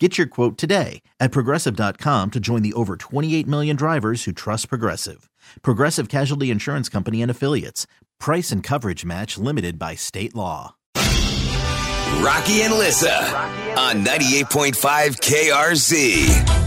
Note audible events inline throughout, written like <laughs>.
Get your quote today at progressive.com to join the over 28 million drivers who trust Progressive. Progressive Casualty Insurance Company and Affiliates. Price and coverage match limited by state law. Rocky and Lissa on 98.5 KRZ.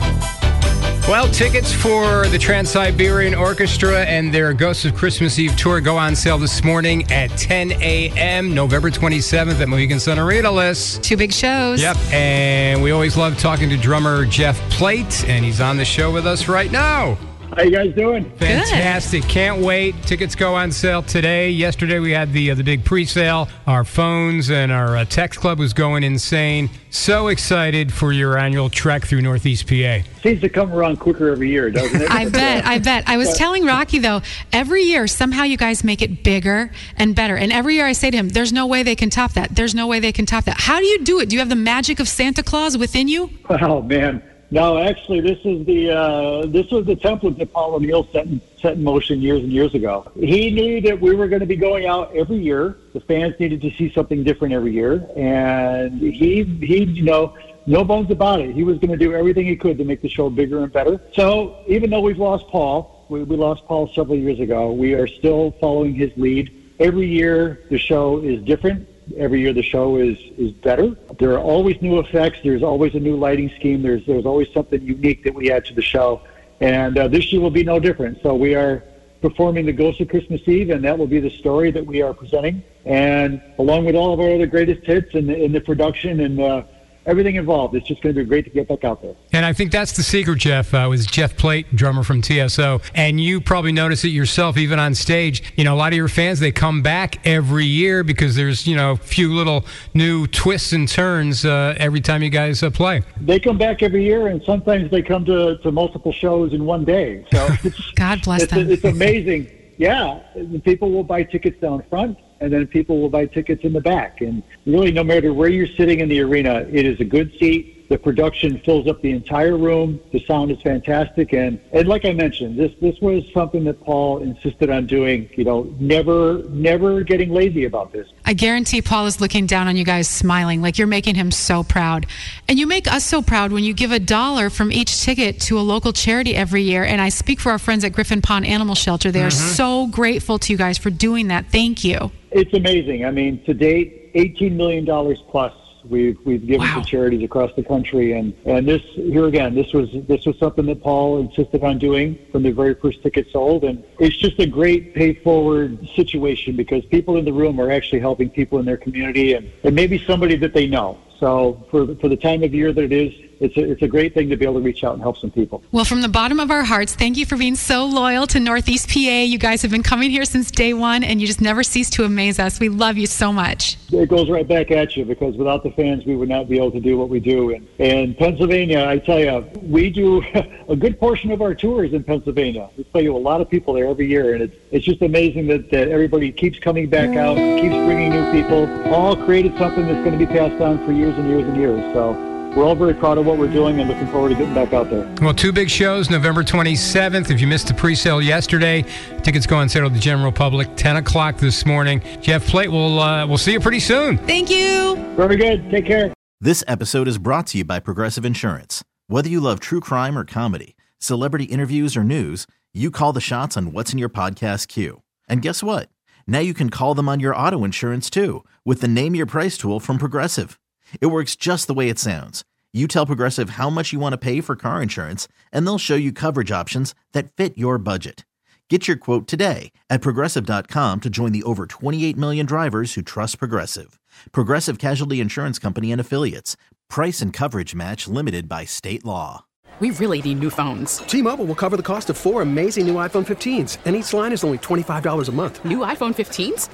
Well, tickets for the Trans Siberian Orchestra and their Ghosts of Christmas Eve tour go on sale this morning at 10 a.m., November 27th at Mohegan Sun Arena. List. Two big shows. Yep. And we always love talking to drummer Jeff Plate, and he's on the show with us right now. How you guys doing? Fantastic! Can't wait. Tickets go on sale today. Yesterday we had the uh, the big pre-sale. Our phones and our uh, text club was going insane. So excited for your annual trek through Northeast PA. Seems to come around quicker every year, doesn't it? <laughs> I bet. I bet. I was telling Rocky though, every year somehow you guys make it bigger and better. And every year I say to him, "There's no way they can top that. There's no way they can top that." How do you do it? Do you have the magic of Santa Claus within you? <laughs> Oh man. No, actually, this is the uh, this was the template that Paul O'Neill set in, set in motion years and years ago. He knew that we were going to be going out every year. The fans needed to see something different every year, and he he you know no bones about it. He was going to do everything he could to make the show bigger and better. So even though we've lost Paul, we, we lost Paul several years ago, we are still following his lead. Every year the show is different every year the show is is better. There are always new effects. There's always a new lighting scheme. There's there's always something unique that we add to the show, and uh, this year will be no different. So we are performing the Ghost of Christmas Eve, and that will be the story that we are presenting. And along with all of our other greatest hits in the, in the production and uh, everything involved. It's just going to be great to get back out there. And I think that's the secret, Jeff, uh, was Jeff Plate, drummer from TSO. And you probably notice it yourself, even on stage. You know, a lot of your fans, they come back every year because there's, you know, a few little new twists and turns uh, every time you guys uh, play. They come back every year, and sometimes they come to, to multiple shows in one day. So <laughs> God bless it's, them. It's amazing. Yeah, people will buy tickets down front and then people will buy tickets in the back. And really, no matter where you're sitting in the arena, it is a good seat. The production fills up the entire room. The sound is fantastic, and and like I mentioned, this this was something that Paul insisted on doing. You know, never never getting lazy about this. I guarantee Paul is looking down on you guys, smiling like you're making him so proud, and you make us so proud when you give a dollar from each ticket to a local charity every year. And I speak for our friends at Griffin Pond Animal Shelter. They are mm-hmm. so grateful to you guys for doing that. Thank you. It's amazing. I mean, to date, eighteen million dollars plus we've we've given Wow. to charities across the country, and and this here again, this was this was something that Paul insisted on doing from the very first ticket sold, and it's just a great pay forward situation because people in the room are actually helping people in their community, and and maybe somebody that they know. So for the, for the time of year that it is, it's a, it's a great thing to be able to reach out and help some people. Well, from the bottom of our hearts, thank you for being so loyal to Northeast PA. You guys have been coming here since day one, and you just never cease to amaze us. We love you so much. it goes right back at you because without the fans, we would not be able to do what we do. And, and Pennsylvania, I tell you, we do <laughs> a good portion of our tours in Pennsylvania. We play to a lot of people there every year, and it's it's just amazing that, that everybody keeps coming back out, keeps bringing new people. All created something that's going to be passed on for years and years and years. So we're all very proud of what we're doing and looking forward to getting back out there. Well, two big shows, November 27th. If you missed the pre-sale yesterday, tickets go on sale to the general public 10 o'clock this morning. Jeff Plate, we'll, uh, we'll see you pretty soon. Thank you. Very good. Take care. This episode is brought to you by Progressive Insurance. Whether you love true crime or comedy, celebrity interviews or news, you call the shots on what's in your podcast queue. And guess what? Now you can call them on your auto insurance too with the Name Your Price tool from Progressive. It works just the way it sounds. You tell Progressive how much you want to pay for car insurance, and they'll show you coverage options that fit your budget. Get your quote today at progressive.com to join the over 28 million drivers who trust Progressive. Progressive Casualty Insurance Company and Affiliates. Price and coverage match limited by state law. We really need new phones. T-Mobile will cover the cost of four amazing new iPhone 15s, and each line is only $25 a month. New iPhone 15s?